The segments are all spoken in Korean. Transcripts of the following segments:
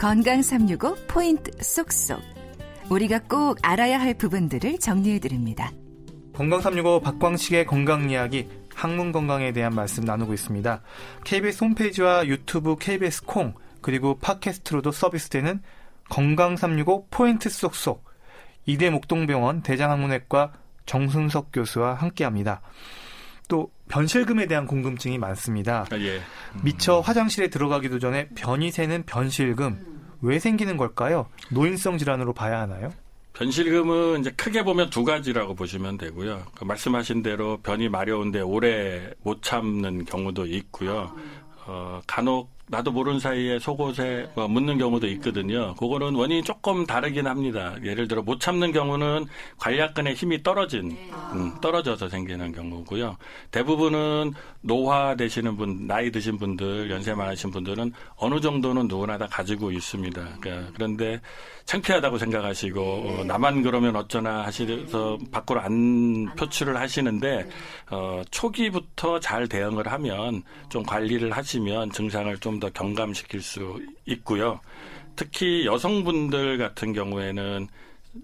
건강 365 포인트 쏙쏙. 우리가 꼭 알아야 할 부분들을 정리해 드립니다. 건강 365 박광식의 건강 이야기 학문 건강에 대한 말씀 나누고 있습니다. KBS 홈페이지와 유튜브 KBS 콩 그리고 팟캐스트로도 서비스되는 건강 365 포인트 쏙쏙 이대 목동병원 대장학문외과 정순석 교수와 함께합니다. 또 변실금에 대한 궁금증이 많습니다. 아, 예. 미처 화장실에 들어가기도 전에 변이 새는 변실금 왜 생기는 걸까요? 노인성 질환으로 봐야 하나요? 변실금은 이제 크게 보면 두 가지라고 보시면 되고요. 그 말씀하신 대로 변이 마려운데 오래 못 참는 경우도 있고요. 어, 간혹 나도 모르는 사이에 속옷에 뭐 묻는 경우도 있거든요. 그거는 원인이 조금 다르긴 합니다. 예를 들어 못 참는 경우는 관략근의 힘이 떨어진, 음, 떨어져서 생기는 경우고요. 대부분은 노화되시는 분, 나이 드신 분들, 연세 많으신 분들은 어느 정도는 누구나 다 가지고 있습니다. 그러니까 그런데 창피하다고 생각하시고 어, 나만 그러면 어쩌나 하시서 밖으로 안 표출을 하시는데 어, 초기부터 잘 대응을 하면 좀 관리를 하시면 증상을 좀더 경감시킬 수 있고요. 특히 여성분들 같은 경우에는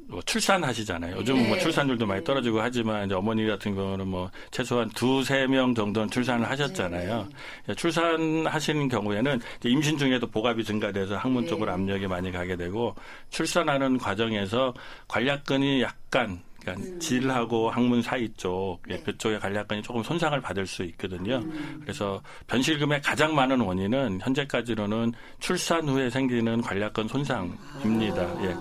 뭐 출산하시잖아요. 요즘 뭐 출산율도 많이 떨어지고 하지만 이제 어머니 같은 경우는 뭐 최소한 두세 명 정도는 출산을 하셨잖아요. 출산하시는 경우에는 임신 중에도 보갑이 증가돼서 항문 쪽으로 압력이 많이 가게 되고 출산하는 과정에서 관략근이 약간 그러니까 질하고 항문 사이 쪽 예, 그쪽에 관략근이 조금 손상을 받을 수 있거든요. 그래서 변실금의 가장 많은 원인은 현재까지로는 출산 후에 생기는 관략근 손상입니다. 예.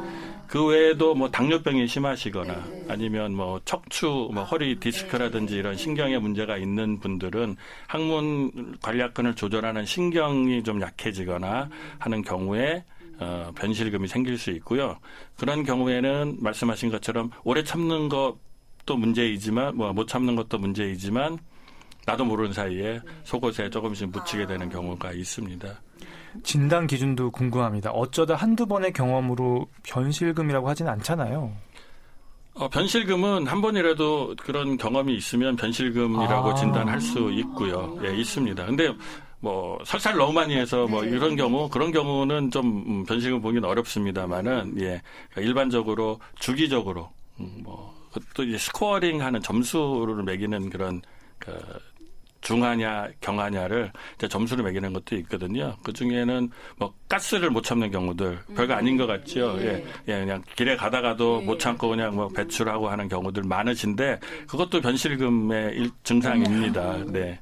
그 외에도 뭐 당뇨병이 심하시거나 아니면 뭐 척추, 뭐 허리 디스크라든지 이런 신경에 문제가 있는 분들은 항문 관략근을 조절하는 신경이 좀 약해지거나 하는 경우에 어, 변실금이 생길 수 있고요. 그런 경우에는 말씀하신 것처럼 오래 참는 것도 문제이지만 뭐 못 참는 것도 문제이지만 나도 모르는 사이에 속옷에 조금씩 묻히게 되는 경우가 있습니다. 진단 기준도 궁금합니다. 어쩌다 한두 번의 경험으로 변실금이라고 하진 않잖아요. 어, 변실금은 한 번이라도 그런 경험이 있으면 변실금이라고 아. 진단할 수 있고요. 예, 있습니다. 근데 뭐 설사를 너무 많이 해서 뭐 네. 이런 경우 그런 경우는 좀 음, 변실금 보기는 어렵습니다만은 예 그러니까 일반적으로 주기적으로 음, 뭐또 이제 스코어링하는 점수를 매기는 그런 그 중하냐 경하냐를 이제 점수를 매기는 것도 있거든요. 그 중에는 뭐 가스를 못 참는 경우들 별거 음. 아닌 것 같죠. 예, 예 그냥 길에 가다가도 못 참고 그냥 뭐 배출하고 하는 경우들 많으신데 그것도 변실금의 일, 증상입니다. 네.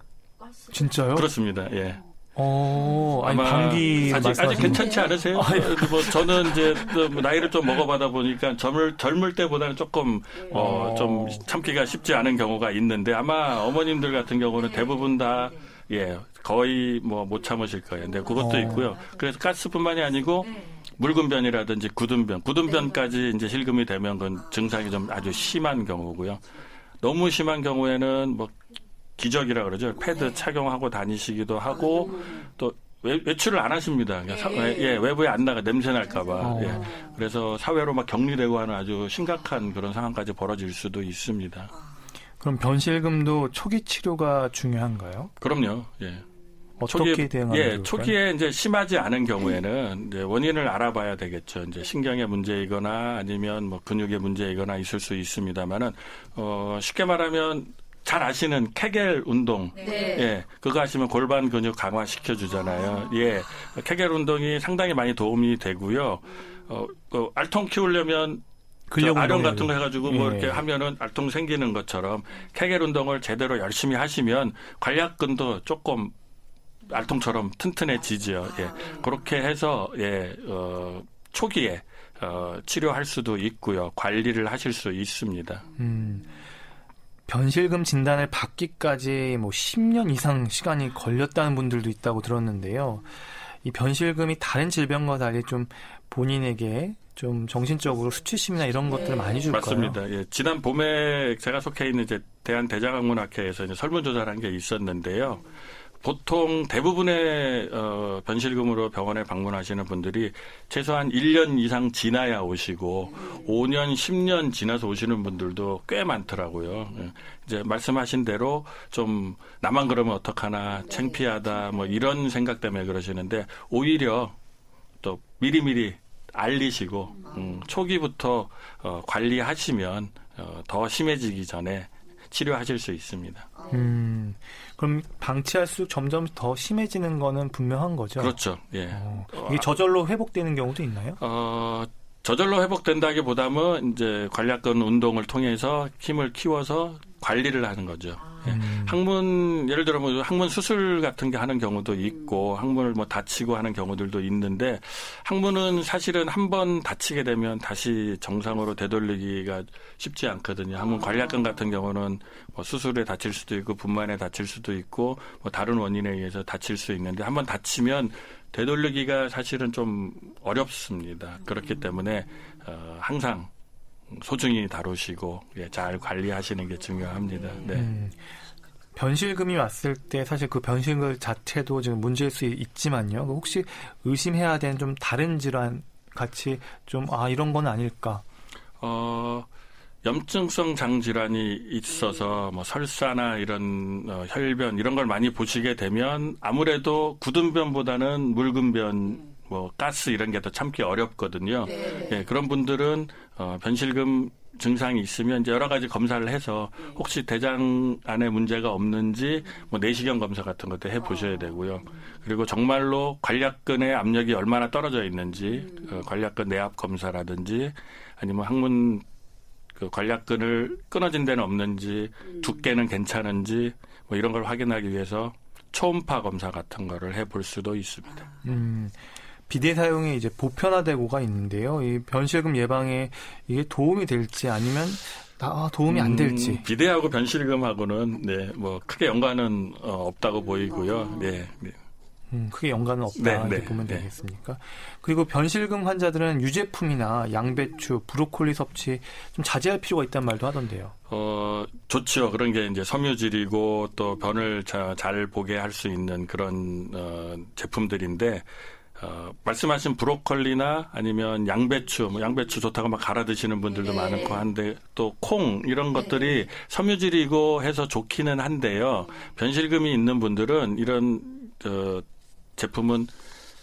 진짜요? 그렇습니다. 예. 어, 아니 감기 아직 아직 괜찮지 않으세요? 아, 뭐 저는 이제 뭐 나이를 좀 먹어봐다 보니까 젊을 젊을 때보다는 조금 어, 좀 참기가 쉽지 않은 경우가 있는데 아마 어머님들 같은 경우는 대부분 다 예, 거의 뭐 못 참으실 거예요. 근데 그것도 어. 있고요. 그래서 가스뿐만이 아니고 묽은 변이라든지 굳은 변, 굳은 변까지 이제 실금이 되면 그건 증상이 좀 아주 심한 경우고요. 너무 심한 경우에는 뭐 기적이라 그러죠. 패드 네. 착용하고 다니시기도 하고 또 외, 출을 안 하십니다. 그러니까 네. 예, 외부에 안 나가 냄새 날까봐. 어. 예. 그래서 사회로 막 격리되고 하는 아주 심각한 그런 상황까지 벌어질 수도 있습니다. 그럼 변실금도 초기 치료가 중요한가요? 그럼요. 예. 어떻게 초기에, 대응하는 예, 초기에 이제 심하지 않은 경우에는 이제 원인을 알아봐야 되겠죠. 이제 신경의 문제이거나 아니면 뭐 근육의 문제이거나 있을 수 있습니다만은 어 쉽게 말하면 잘 아시는 케겔 운동. 네. 예. 그거 하시면 골반 근육 강화시켜 주잖아요. 아. 예. 케겔 운동이 상당히 많이 도움이 되고요. 어, 어 알통 키우려면 아령 같은 거 해가지고 뭐 예. 이렇게 하면은 알통 생기는 것처럼 케겔 운동을 제대로 열심히 하시면 관략근도 조금 알통처럼 튼튼해지죠. 예. 그렇게 해서 예, 어, 초기에 어, 치료할 수도 있고요. 관리를 하실 수 있습니다. 음. 변실금 진단을 받기까지 뭐 10년 이상 시간이 걸렸다는 분들도 있다고 들었는데요. 이 변실금이 다른 질병과 달리 좀 본인에게 좀 정신적으로 수치심이나 이런 것들을 많이 줄까요? 맞습니다. 예. 지난 봄에 제가 속해 있는 이제 대한 대장학문학회에서 이제 설문조사를 한 게 있었는데요. 보통 대부분의 어, 변실금으로 병원에 방문하시는 분들이 최소한 1년 이상 지나야 오시고 5년, 10년 지나서 오시는 분들도 꽤 많더라고요. 예. 이제 말씀하신 대로 좀 나만 그러면 어떡하나 창피하다 뭐 이런 생각 때문에 그러시는데 오히려 또 미리미리 알리시고 음, 초기부터 어, 관리하시면 어, 더 심해지기 전에 치료하실 수 있습니다. 음, 그럼 방치할수록 점점 더 심해지는 거는 분명한 거죠. 그렇죠. 예. 어, 이게 저절로 회복되는 경우도 있나요? 어, 저절로 회복된다기보다는 이제 관략근 운동을 통해서 힘을 키워서 관리를 하는 거죠. 예. 음. 항문 예를 들어 뭐 항문 수술 같은 게 하는 경우도 있고 항문을 뭐 다치고 하는 경우들도 있는데 항문은 사실은 한 번 다치게 되면 다시 정상으로 되돌리기가 쉽지 않거든요. 항문 관략근 같은 경우는 뭐 수술에 다칠 수도 있고 분만에 다칠 수도 있고 뭐 다른 원인에 의해서 다칠 수 있는데 한 번 다치면 되돌리기가 사실은 좀 어렵습니다. 그렇기 때문에 어, 항상 소중히 다루시고 예, 잘 관리하시는 게 중요합니다. 네. 음, 변실금이 왔을 때 사실 그 변실금 자체도 지금 문제일 수 있지만요. 그 혹시 의심해야 되는 좀 다른 질환 같이 좀 아 이런 건 아닐까? 어, 염증성 장 질환이 있어서 뭐 설사나 이런 어, 혈변 이런 걸 많이 보시게 되면 아무래도 굳은 변보다는 묽은 변, 뭐 가스 이런 게 더 참기 어렵거든요. 예, 그런 분들은 어, 변실금 증상이 있으면 이제 여러 가지 검사를 해서 혹시 대장 안에 문제가 없는지 뭐 내시경 검사 같은 것도 해 보셔야 되고요. 그리고 정말로 관략근의 압력이 얼마나 떨어져 있는지 어, 관략근 내압 검사라든지 아니면 항문 그 관략근을 끊어진 데는 없는지 두께는 괜찮은지 뭐 이런 걸 확인하기 위해서 초음파 검사 같은 거를 해볼 수도 있습니다. 음, 비대 사용이 이제 보편화되고가 있는데요. 이 변실금 예방에 이게 도움이 될지 아니면 아, 도움이 안 될지. 음, 비대하고 변실금하고는 네, 뭐 크게 연관은 어, 없다고 보이고요. 네, 네. 음, 크게 연관은 없다 네, 이렇게 네, 보면 네. 되겠습니까? 그리고 변실금 환자들은 유제품이나 양배추, 브로콜리 섭취 좀 자제할 필요가 있다는 말도 하던데요. 어, 좋죠. 그런 게 이제 섬유질이고 또 변을 자, 잘 보게 할 수 있는 그런 어, 제품들인데 어, 말씀하신 브로콜리나 아니면 양배추, 뭐 양배추 좋다고 막 갈아 드시는 분들도 많고 한데 또 콩 이런 것들이 섬유질이고 해서 좋기는 한데요. 변실금이 있는 분들은 이런 어, 제품은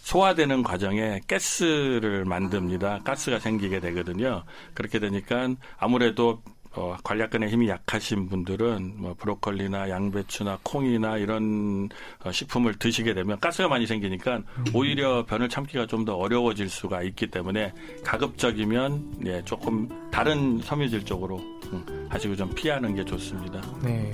소화되는 과정에 가스를 만듭니다. 가스가 생기게 되거든요. 그렇게 되니까 아무래도 어, 관략근의 힘이 약하신 분들은 뭐 브로콜리나 양배추나 콩이나 이런 어, 식품을 드시게 되면 가스가 많이 생기니까 오히려 변을 참기가 좀 더 어려워질 수가 있기 때문에 가급적이면 예, 조금 다른 섬유질 쪽으로 음, 하시고 좀 피하는 게 좋습니다. 네.